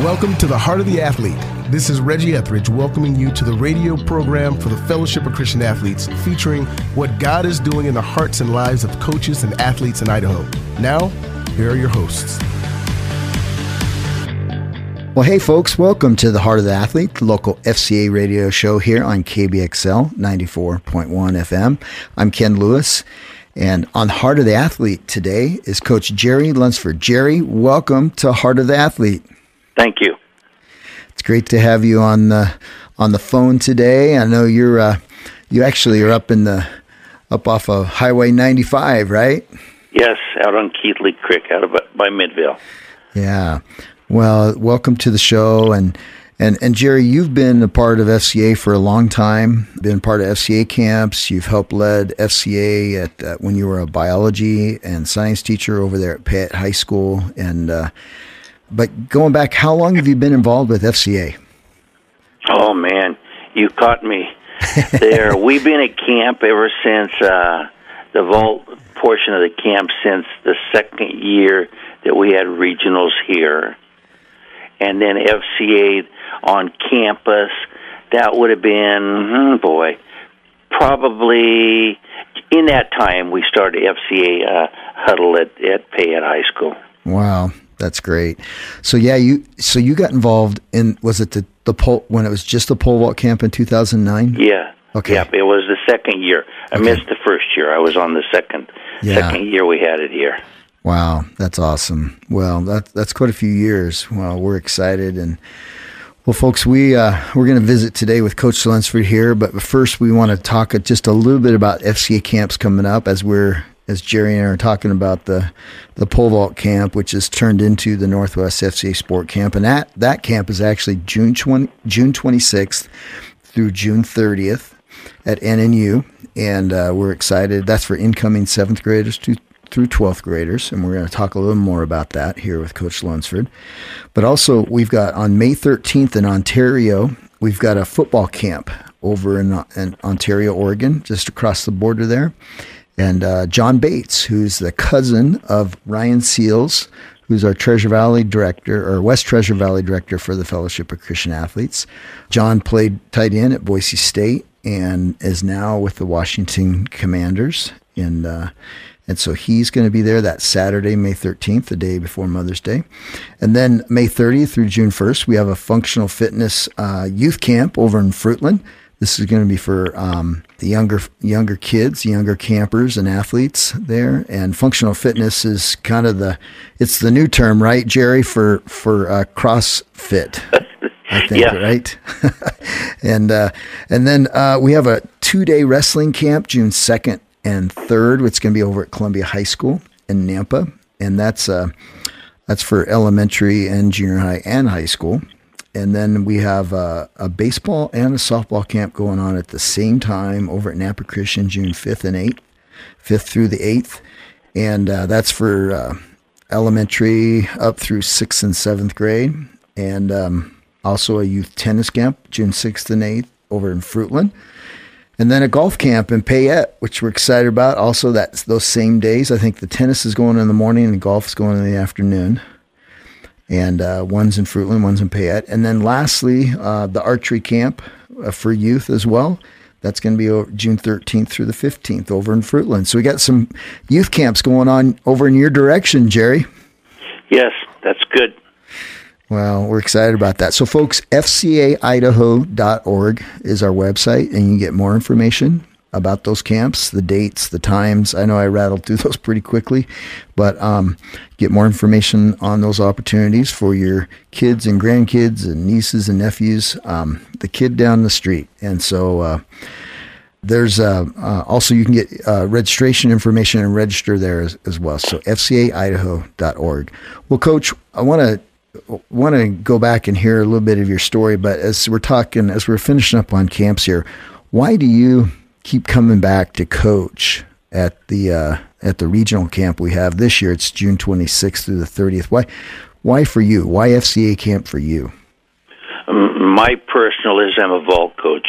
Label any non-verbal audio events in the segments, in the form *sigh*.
Welcome to the Heart of the Athlete. This is Reggie Etheridge welcoming you to the radio program for the Fellowship of Christian Athletes, featuring what God is doing in the hearts and lives of coaches and athletes in Idaho. Now, here are your hosts. Well, hey, folks, welcome to the Heart of the Athlete, the local FCA radio show here on KBXL 94.1 FM. I'm Ken Lewis, and on Heart of the Athlete today is Coach Jerry Lunsford. Jerry, welcome to Heart of the Athlete. Thank you. It's great to have you on the on the phone today. I know you're uh, you actually are up in the up off of Highway 95, right? Yes, out on Keithley Creek, out of by Midvale. Yeah. Well, welcome to the show, and and and Jerry, you've been a part of FCA for a long time. Been part of FCA camps. You've helped led FCA at uh, when you were a biology and science teacher over there at Payette High School. And uh, but going back, how long have you been involved with FCA? Oh man, you caught me there. *laughs* We've been at camp ever since uh, the vault portion of the camp since the second year that we had regionals here and then FCA on campus. That would have been, hmm, boy, probably in that time we started FCA uh, huddle at at Payette High School. Wow, that's great. So yeah, you so you got involved in was it the the pole when it was just the pole vault camp in two thousand nine? Yeah. Okay. Yep, it was the second year. I Okay. missed the first year. I was on the second Yeah. second year we had it here. Wow, that's awesome. Well, that that's quite a few years. Well, we're excited and well, folks, we uh, we're going to visit today with Coach Lunsford here, but first we want to talk just a little bit about FCA camps coming up as we're as Jerry and I are talking about the the pole vault camp, which is turned into the Northwest FCA Sport Camp, and that that camp is actually June 20, June twenty sixth through June thirtieth at NNU, and uh, we're excited. That's for incoming seventh graders to, through 12th graders, and we're going to talk a little more about that here with Coach Lunsford. But also, we've got on May 13th in Ontario, we've got a football camp over in, in Ontario, Oregon, just across the border there. And uh, John Bates, who's the cousin of Ryan Seals, who's our Treasure Valley director or West Treasure Valley director for the Fellowship of Christian Athletes. John played tight end at Boise State and is now with the Washington Commanders. And uh, and so he's going to be there that Saturday, May 13th, the day before Mother's Day. And then May 30th through June 1st, we have a functional fitness uh, youth camp over in Fruitland. This is going to be for um, the younger younger kids, younger campers and athletes there. And functional fitness is kind of the it's the new term, right, Jerry, for for uh, CrossFit. I think, Yeah. right? *laughs* and uh, and then uh, we have a two day wrestling camp, June second and third, which is going to be over at Columbia High School in Nampa, and that's uh, that's for elementary and junior high and high school. And then we have uh, a baseball and a softball camp going on at the same time over at Nampa Christian, June fifth and eighth, fifth through the eighth, and uh, that's for uh, elementary up through sixth and seventh grade, and um, also a youth tennis camp June sixth and eighth over in Fruitland, and then a golf camp in Payette, which we're excited about. Also, that's those same days. I think the tennis is going in the morning and golf is going in the afternoon. And uh, one's in Fruitland, one's in Payette. And then lastly, uh, the archery camp uh, for youth as well. That's going to be over June 13th through the 15th over in Fruitland. So we got some youth camps going on over in your direction, Jerry. Yes, that's good. Well, we're excited about that. So, folks, fcaidaho.org is our website, and you can get more information about those camps, the dates, the times. I know I rattled through *laughs* those pretty quickly, but um, get more information on those opportunities for your kids and grandkids and nieces and nephews, um, the kid down the street. And so, uh, there's uh, uh, also you can get uh, registration information and register there as, as well. So fcaidaho.org. Well, Coach, I want to want to go back and hear a little bit of your story, but as we're talking, as we're finishing up on camps here, why do you keep coming back to coach at the uh, at the regional camp we have this year? It's June 26th through the 30th. Why why for you? Why FCA camp for you? My personal is I'm a vault coach.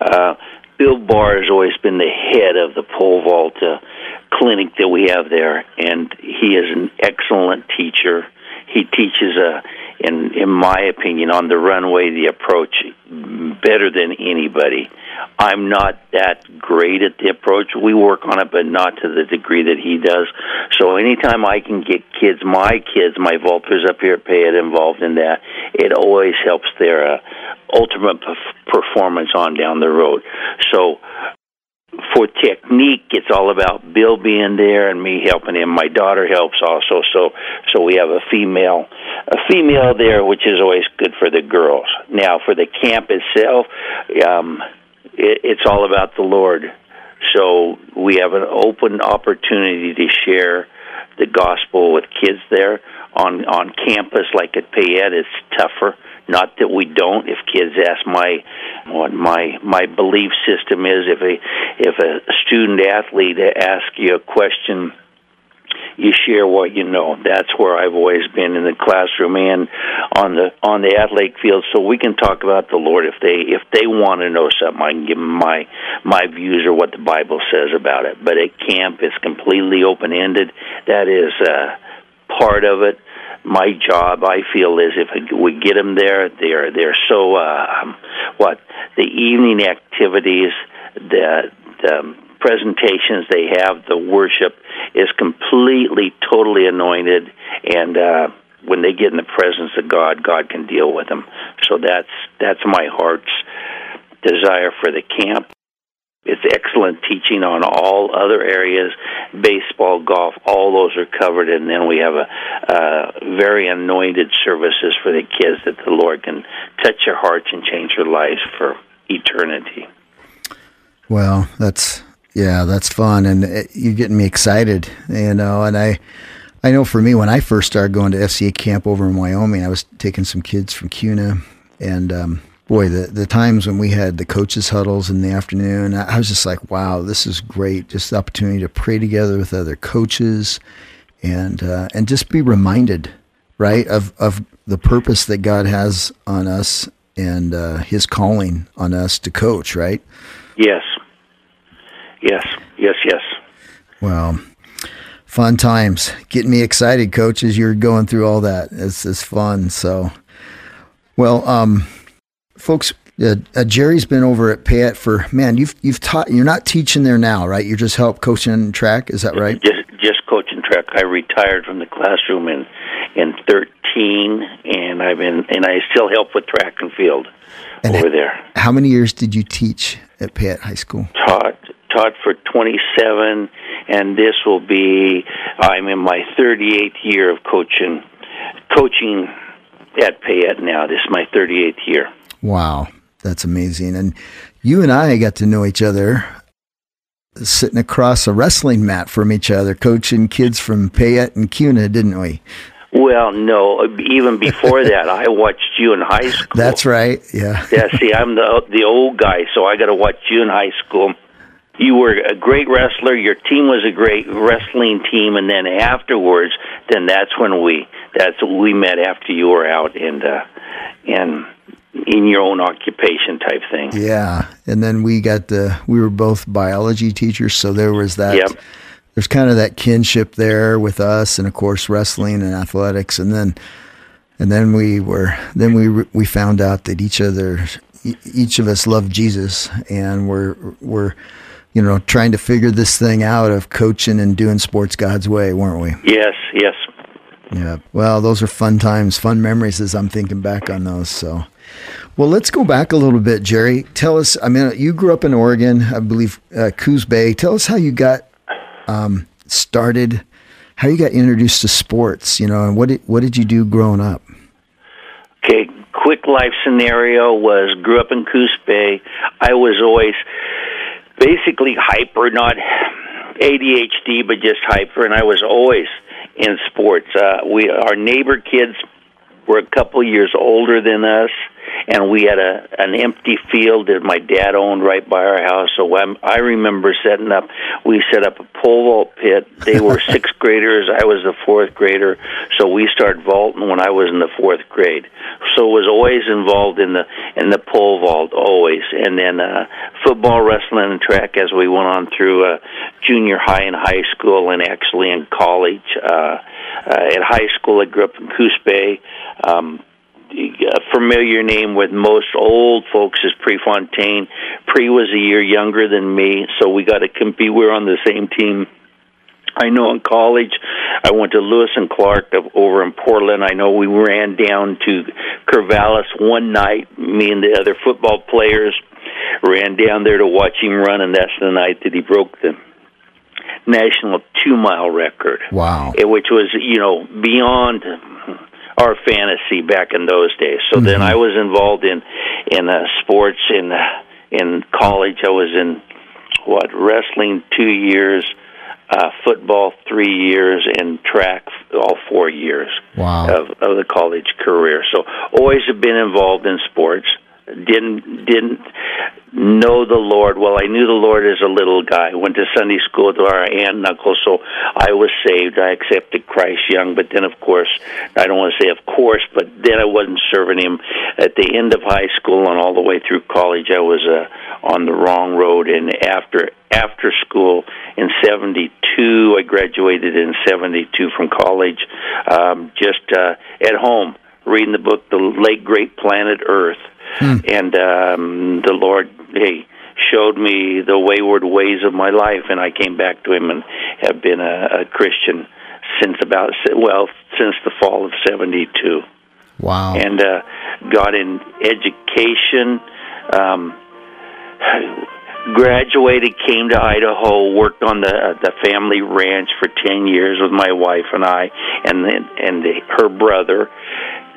Uh, Bill Barr has always been the head of the pole vault uh, clinic that we have there, and he is an excellent teacher. He teaches a in in my opinion, on the runway, the approach better than anybody. I'm not that great at the approach. We work on it, but not to the degree that he does. So anytime I can get kids, my kids, my vaulters up here at Payette involved in that, it always helps their uh, ultimate performance on down the road. So for technique, it's all about Bill being there and me helping him. My daughter helps also, so so we have a female, a female there, which is always good for the girls. Now, for the camp itself, um, it, it's all about the Lord. So we have an open opportunity to share the gospel with kids there on on campus, like at Payette. It's tougher not that we don't. If kids ask my what my my belief system is, if a if a student athlete asks you a question, you share what you know. That's where I've always been in the classroom and on the on the athletic field. So we can talk about the Lord if they if they want to know something. I can give them my my views or what the Bible says about it. But at camp, it's completely open ended. That is uh, part of it my job, I feel, is if we get them there, they're they're so uh, um, what the evening activities, the, the presentations they have, the worship is completely, totally anointed, and uh, when they get in the presence of God, God can deal with them. So that's that's my heart's desire for the camp. It's excellent teaching on all other areas, baseball, golf, all those are covered, and then we have a very anointed services for the kids that the Lord can touch their hearts and change their lives for eternity. Well, that's yeah, that's fun, and it, uh, you're getting me excited, you know. And I, I know for me, when I first started going to FCA camp over in Wyoming, I was taking some kids from Kuna, and um, boy, the, the times when we had the coaches huddles in the afternoon, I was just like, wow, this is great. Just the opportunity to pray together with other coaches and, uh, and just be reminded, right, of, of the purpose that God has on us and uh, his calling on us to coach, right? Yes. Yes. Yes, yes. Well, fun times. Getting me excited, coach, as you're going through all that. It's, it's fun. So, well, um, folks, uh, uh, Jerry's been over at Payette for man. You've you've taught. You're not teaching there now, right? You're just help coaching track. Is that right? Just just coaching track. I retired from the classroom in in 13, and I've been and I still help with track and field and over there. How many years did you teach at Payette High School? Taught taught for 27, and this will be I'm in my 38th year of coaching coaching at Payette now. This is my 38th year. Wow, that's amazing. And you and I got to know each other sitting across a wrestling mat from each other, coaching kids from Payette and Kuna, didn't we? Well, no. Even before that, I watched you in high school. That's right. Yeah. yeah. See, I'm the the old guy, so I got to watch you in high school. You were a great wrestler. Your team was a great wrestling team, and then afterwards, then that's when we that's we met after you were out, and uh, and in your own occupation type thing. Yeah, and then we got the we were both biology teachers, so there was that. Yep. There's kind of that kinship there with us, and of course wrestling and athletics, and then and then we were then we we found out that each other each of us loved Jesus, and we're we're you know trying to figure this thing out of coaching and doing sports God's way, weren't we? Yes, yes. Yeah. Well, those are fun times, fun memories as I'm thinking back on those. So, well, let's go back a little bit, Jerry. Tell us. I mean, you grew up in Oregon, I believe, uh, Coos Bay. Tell us how you got um, started, how you got introduced to sports. You know, and what did what did you do growing up? Okay, quick life scenario was grew up in Coos Bay. I was always basically hyper, not ADHD, but just hyper, and I was always in sports. Uh, we our neighbor kids were a couple years older than us, and we had a an empty field that my dad owned right by our house. So I'm, I remember setting up. We set up a pole vault pit. They were *laughs* sixth graders. I was the fourth grader. So we started vaulting when I was in the fourth grade. So was always involved in the in the pole vault always, and then uh, football, wrestling, and track as we went on through uh, junior high and high school, and actually in college. Uh, uh, at high school, I grew up in Coos Bay. Um, a familiar name with most old folks is Prefontaine. Pre was a year younger than me, so we got to compete. We are on the same team. I know in college, I went to Lewis and Clark over in Portland. I know we ran down to Corvallis one night. Me and the other football players ran down there to watch him run, and that's the night that he broke the national two mile record. Wow! Eh, which was you know beyond our fantasy back in those days. So mm-hmm. then I was involved in in uh, sports in uh, in college. I was in what wrestling two years, uh, football three years, and track all four years wow. of, of the college career. So always have been involved in sports didn't didn't know the Lord. Well, I knew the Lord as a little guy. Went to Sunday school to our aunt and uncle, so I was saved. I accepted Christ young, but then, of course, I don't want to say of course, but then I wasn't serving Him. At the end of high school and all the way through college, I was uh, on the wrong road. And after after school in '72, I graduated in '72 from college. Um, just uh, at home reading the book, The Late Great Planet Earth Hmm. And um, the Lord, hey, showed me the wayward ways of my life, and I came back to Him and have been a, a Christian since about well since the fall of '72. Wow! And uh, got in education. Um, graduated, came to Idaho, worked on the uh, the family ranch for ten years with my wife and I, and then and the, her brother.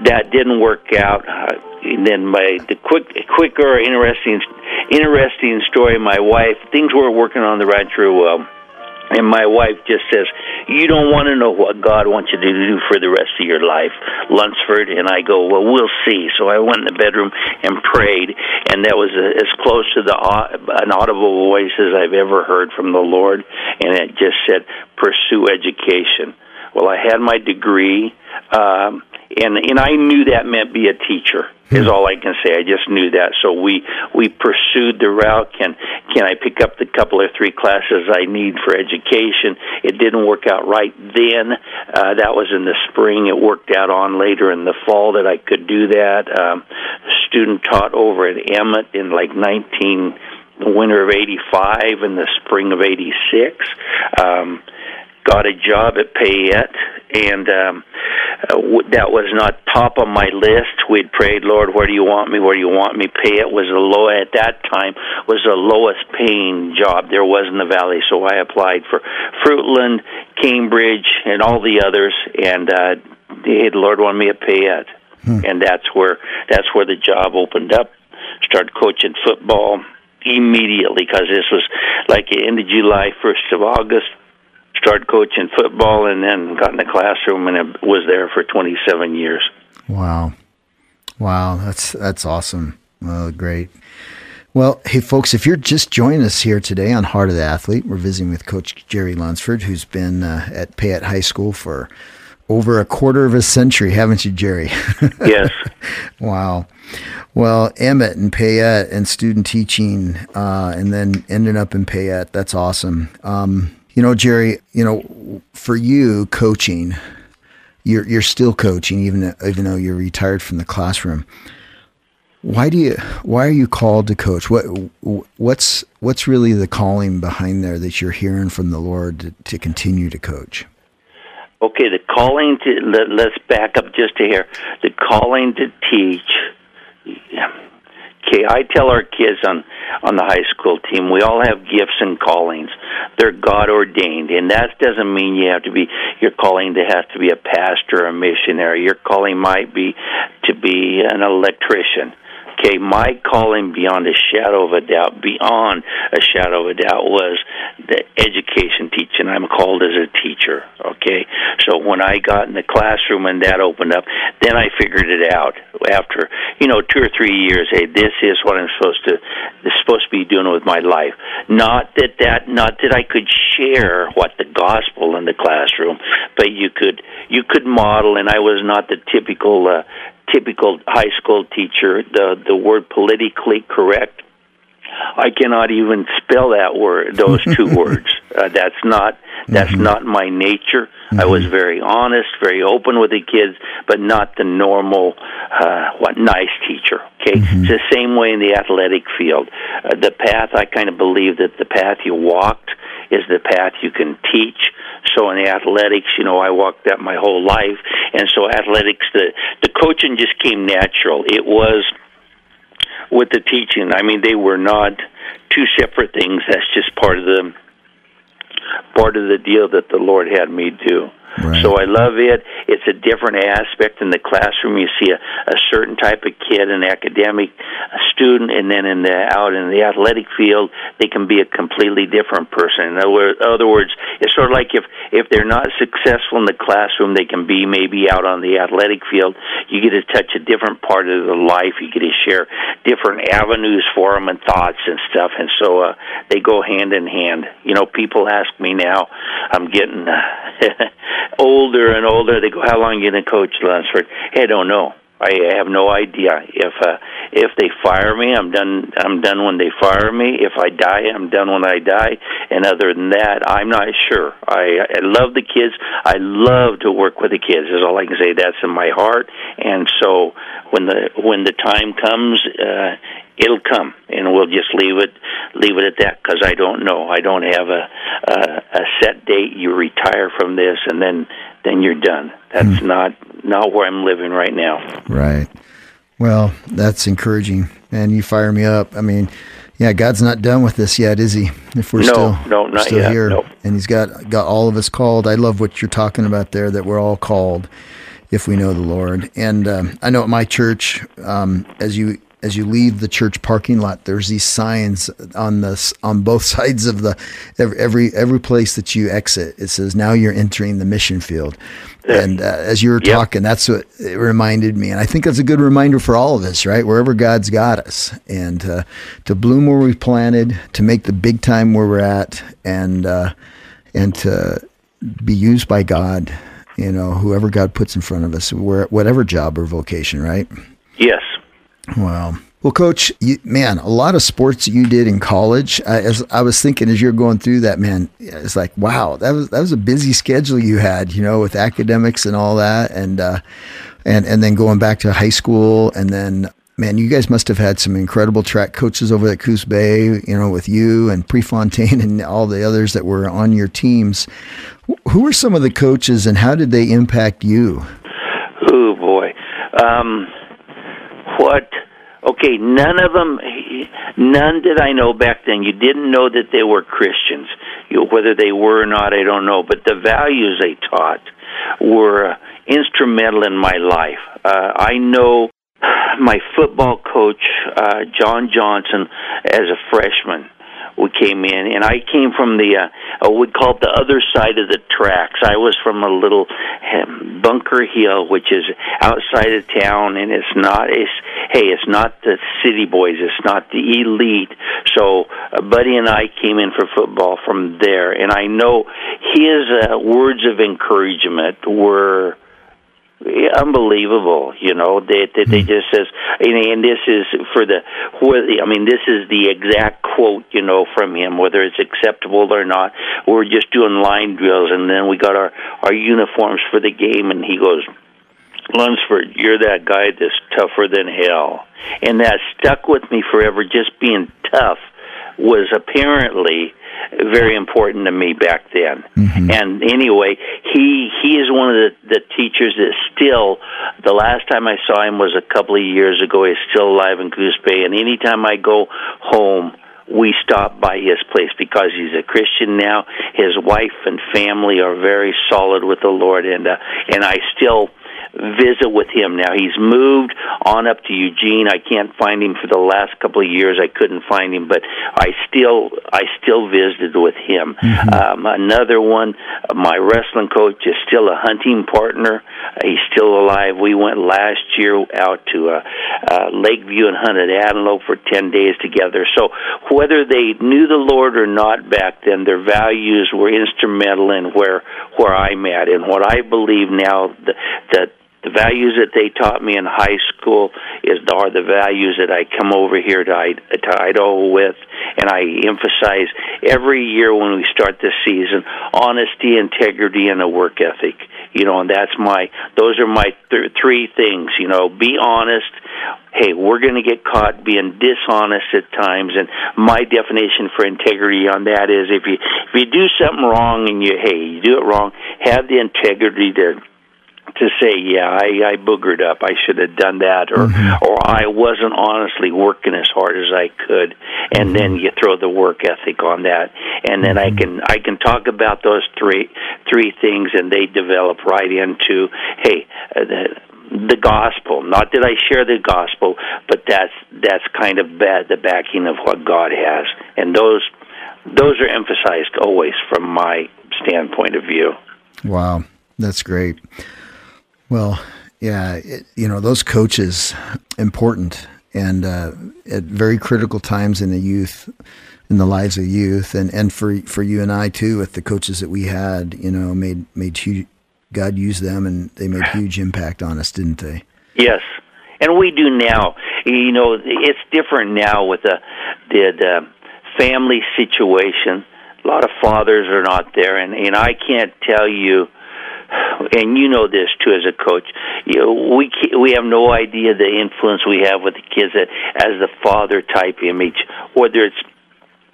That didn't work out. Uh, and then my the quick quicker interesting interesting story. My wife things were working on the ranch real well. And my wife just says, "You don't want to know what God wants you to do for the rest of your life, Lunsford." And I go, "Well, we'll see." So I went in the bedroom and prayed, and that was a, as close to the an audible voice as I've ever heard from the Lord. And it just said, "Pursue education." Well, I had my degree, um, and and I knew that meant be a teacher is all I can say. I just knew that, so we we pursued the route. Can can I pick up the couple or three classes I need for education? It didn't work out right then. Uh, that was in the spring. It worked out on later in the fall that I could do that. Um, student taught over at Emmett in like nineteen the winter of 85 and the spring of 86 um got a job at Payette, and um, uh, that was not top of my list. We'd prayed, Lord, where do you want me? Where do you want me? Payette was the low at that time was the lowest paying job there was in the valley, so I applied for Fruitland, Cambridge, and all the others, and uh, the Lord wanted me at Payette, hmm. and that's where that's where the job opened up. Started coaching football immediately because this was like the end of July, first of August started coaching football and then got in the classroom and was there for 27 years. Wow. Wow, that's that's awesome. Well, great. Well, hey folks, if you're just joining us here today on Heart of the Athlete, we're visiting with Coach Jerry Lunsford, who's been uh, at Payette High School for over a quarter of a century, haven't you, Jerry? *laughs* yes. wow. Well, Emmett and Payette and student teaching, uh, and then ending up in Payette. That's awesome. Um, you know, Jerry, you know, for you coaching, you're you're still coaching even even though you're retired from the classroom. Why do you why are you called to coach? What what's what's really the calling behind there that you're hearing from the Lord to, to continue to coach? Okay, the calling to let, let's back up just to here. The calling to teach Okay, I tell our kids on on the high school team, we all have gifts and callings. They're God ordained, and that doesn't mean you have to be your calling to have to be a pastor or a missionary. Your calling might be to be an electrician. Okay, my calling beyond a shadow of a doubt, beyond a shadow of a doubt, was the education teaching. I'm called as a teacher. Okay, so when I got in the classroom and that opened up, then I figured it out after you know two or three years. Hey, this is what I'm supposed to supposed to be doing with my life. Not that that not that I could share what the gospel in the classroom, but you could you could model, and I was not the typical. Uh, typical high school teacher, the the word politically correct. I cannot even spell that word, those two *laughs* words. Uh, that's not that's mm-hmm. not my nature. Mm-hmm. I was very honest, very open with the kids, but not the normal, uh, what nice teacher. Okay, mm-hmm. it's the same way in the athletic field. Uh, the path I kind of believe that the path you walked is the path you can teach. So in the athletics, you know, I walked that my whole life, and so athletics, the the coaching just came natural. It was with the teaching. I mean, they were not two separate things. That's just part of the part of the deal that the Lord had me do. Right. So I love it. It's a different aspect in the classroom. You see a, a certain type of kid, an academic student, and then in the out in the athletic field, they can be a completely different person. In other words, it's sort of like if if they're not successful in the classroom, they can be maybe out on the athletic field. You get to touch a different part of their life. You get to share different avenues for them and thoughts and stuff. And so uh, they go hand in hand. You know, people ask me now. I'm getting. Uh, *laughs* older and older. They go, "How long you to coach Lunsford?" Hey, I don't know. I have no idea if uh, if they fire me, I'm done. I'm done when they fire me. If I die, I'm done when I die. And other than that, I'm not sure. I, I love the kids. I love to work with the kids. Is all I can say. That's in my heart. And so when the when the time comes, uh, it'll come, and we'll just leave it leave it at that because I don't know. I don't have a, a a set date. You retire from this, and then then you're done. That's hmm. not not where I'm living right now. Right. Well, that's encouraging, and you fire me up. I mean, yeah, God's not done with this yet, is He? If we're no, still no, not still yet. here, no. and He's got got all of us called. I love what you're talking about there. That we're all called if we know the Lord. And um, I know at my church, um, as you as you leave the church parking lot, there's these signs on the on both *laughs* sides of the every every place that you exit. It says now you're entering the mission field. And uh, as you were yep. talking, that's what it reminded me, and I think that's a good reminder for all of us, right? Wherever God's got us, and uh, to bloom where we've planted, to make the big time where we're at, and uh, and to be used by God. You know, whoever God puts in front of us, whatever job or vocation, right? Yes. Wow. Well, Coach, you, man, a lot of sports you did in college. I, as I was thinking as you're going through that, man, it's like, wow, that was that was a busy schedule you had, you know, with academics and all that, and uh, and and then going back to high school, and then man, you guys must have had some incredible track coaches over at Coos Bay, you know, with you and Prefontaine *laughs* and all the others that were on your teams. Who were some of the coaches, and how did they impact you? Oh boy. Um, what? Okay, none of them, none did I know back then. You didn't know that they were Christians. You whether they were or not, I don't know. But the values they taught were instrumental in my life. Uh, I know my football coach, uh, John Johnson, as a freshman we came in, and I came from the uh, we call it the other side of the tracks. I was from a little um, Bunker Hill, which is outside of town, and it's not. It's hey, it's not the city boys. It's not the elite. So, uh, Buddy and I came in for football from there, and I know his uh, words of encouragement were unbelievable. You know, they they, they hmm. just says, and, and this is for the, I mean, this is the exact quote, you know, from him, whether it's acceptable or not. We're just doing line drills, and then we got our our uniforms for the game, and he goes. Lunsford, you're that guy that's tougher than hell. And that stuck with me forever, just being tough was apparently very important to me back then. Mm-hmm. And anyway, he he is one of the, the teachers that still the last time I saw him was a couple of years ago. He's still alive in Coos Bay, and anytime I go home, we stop by his place because he's a Christian now. His wife and family are very solid with the Lord, and uh, and I still visit with him now. He's moved on up to Eugene. I can't find him for the last couple of years. I couldn't find him, but I still I still visited with him. Mm-hmm. Um, another one, my wrestling coach is still a hunting partner. He's still alive. We went last year out to uh, uh, Lakeview and hunted antelope for ten days together. So whether they knew the Lord or not back then, their values were instrumental in where where I'm at and what I believe now that the the values that they taught me in high school is are the values that I come over here to, to Idaho with, and I emphasize every year when we start this season honesty, integrity, and a work ethic. You know, and that's my those are my th- three things. You know, be honest. Hey, we're going to get caught being dishonest at times, and my definition for integrity on that is if you if you do something wrong and you hey you do it wrong, have the integrity to to say, yeah, I, I boogered up. I should have done that, or mm-hmm. or I wasn't honestly working as hard as I could. And mm-hmm. then you throw the work ethic on that, and then mm-hmm. I can I can talk about those three three things, and they develop right into hey. Uh, the, the gospel. Not that I share the gospel, but that's that's kind of bad, the backing of what God has, and those those are emphasized always from my standpoint of view. Wow, that's great. Well, yeah, it, you know those coaches important and uh, at very critical times in the youth, in the lives of youth, and, and for for you and I too, with the coaches that we had, you know, made made huge. God used them, and they made huge impact on us, didn't they? Yes, and we do now. You know, it's different now with the the, the family situation. A lot of fathers are not there, and and I can't tell you and you know this too as a coach. You know, we we have no idea the influence we have with the kids that, as the father type image, whether it's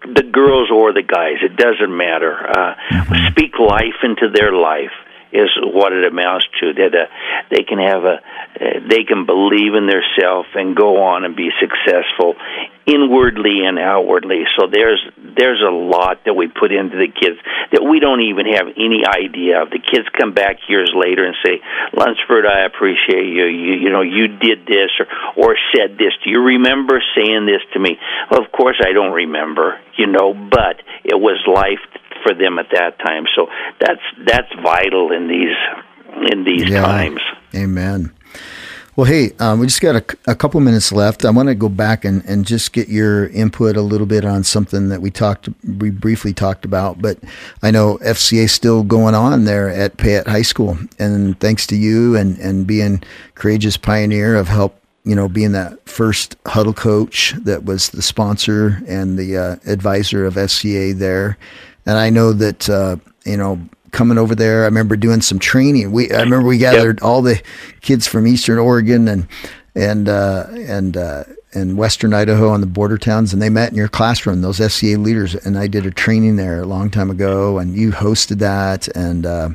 the girls or the guys. It doesn't matter. Uh, mm-hmm. Speak life into their life is what it amounts to. That uh, they can have a, uh, they can believe in themselves and go on and be successful inwardly and outwardly. So there's there's a lot that we put into the kids that we don't even have any idea of. The kids come back years later and say, "Lunsford, I appreciate you. You you know you did this or or said this. Do you remember saying this to me?" Well, of course I don't remember, you know, but it was life for them at that time. So that's that's vital in these in these yeah. times. Amen. Well, hey, um, we just got a, a, couple minutes left. I want to go back and, and just get your input a little bit on something that we talked, we briefly talked about. But I know FCA is still going on there at Payette High School, and thanks to you and and being courageous pioneer of help, you know, being that first huddle coach that was the sponsor and the uh, advisor of FCA there, and I know that uh, you know coming over there. I remember doing some training. We I remember we gathered yep. all the kids from Eastern Oregon and and uh, and uh, and Western Idaho on the border towns, and they met in your classroom. Those FCA leaders, and I did a training there a long time ago, and you hosted that. And uh,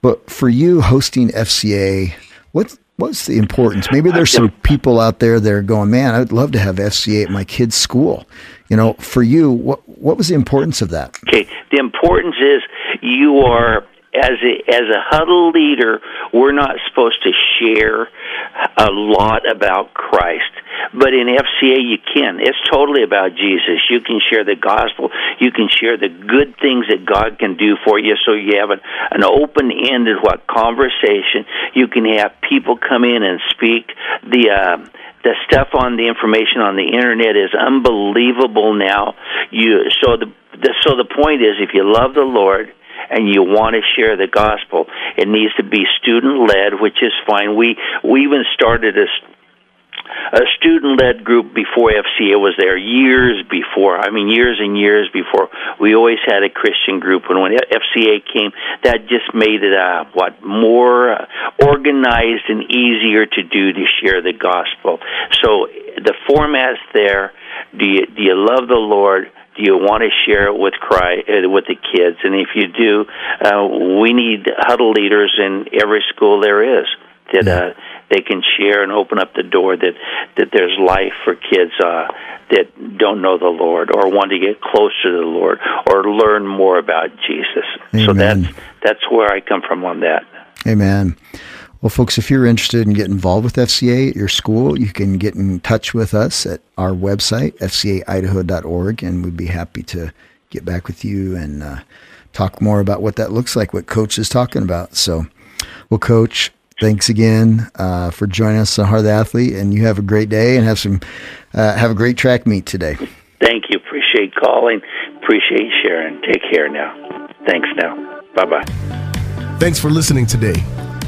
but for you hosting FCA, what what's the importance? Maybe there's some people out there that are going, man, I'd love to have FCA at my kid's school. You know, for you, what what was the importance of that? Okay, the importance is you are as a as a huddle leader, we're not supposed to share a lot about Christ. But in FCA, you can. It's totally about Jesus. You can share the gospel. You can share the good things that God can do for you. So you have an, an open-ended what conversation. You can have people come in and speak. The uh, the stuff on the information on the internet is unbelievable now. You so the, the so the point is if you love the Lord and you want to share the gospel, it needs to be student led, which is fine. We we even started a a student led group before FCA was there years before. I mean, years and years before. We always had a Christian group, and when FCA came, that just made it uh, what more organized and easier to do to share the gospel. So the format's there. Do you do you love the Lord? Do you want to share it with cry uh, with the kids? And if you do, uh, we need huddle leaders in every school there is that uh, they can share and open up the door that that there's life for kids uh, that don't know the Lord or want to get closer to the Lord or learn more about Jesus. Amen. So that's that's where I come from on that. Amen. Well, folks, if you're interested in getting involved with FCA at your school, you can get in touch with us at our website, fcaidaho.org, and we'd be happy to get back with you and uh, talk more about what that looks like, what Coach is talking about. So, well, Coach, thanks again uh, for joining us on Heart of the Athlete, and you have a great day and have some uh, have a great track meet today. Thank you. Appreciate calling. Appreciate sharing. Take care now. Thanks now. Bye bye. Thanks for listening today.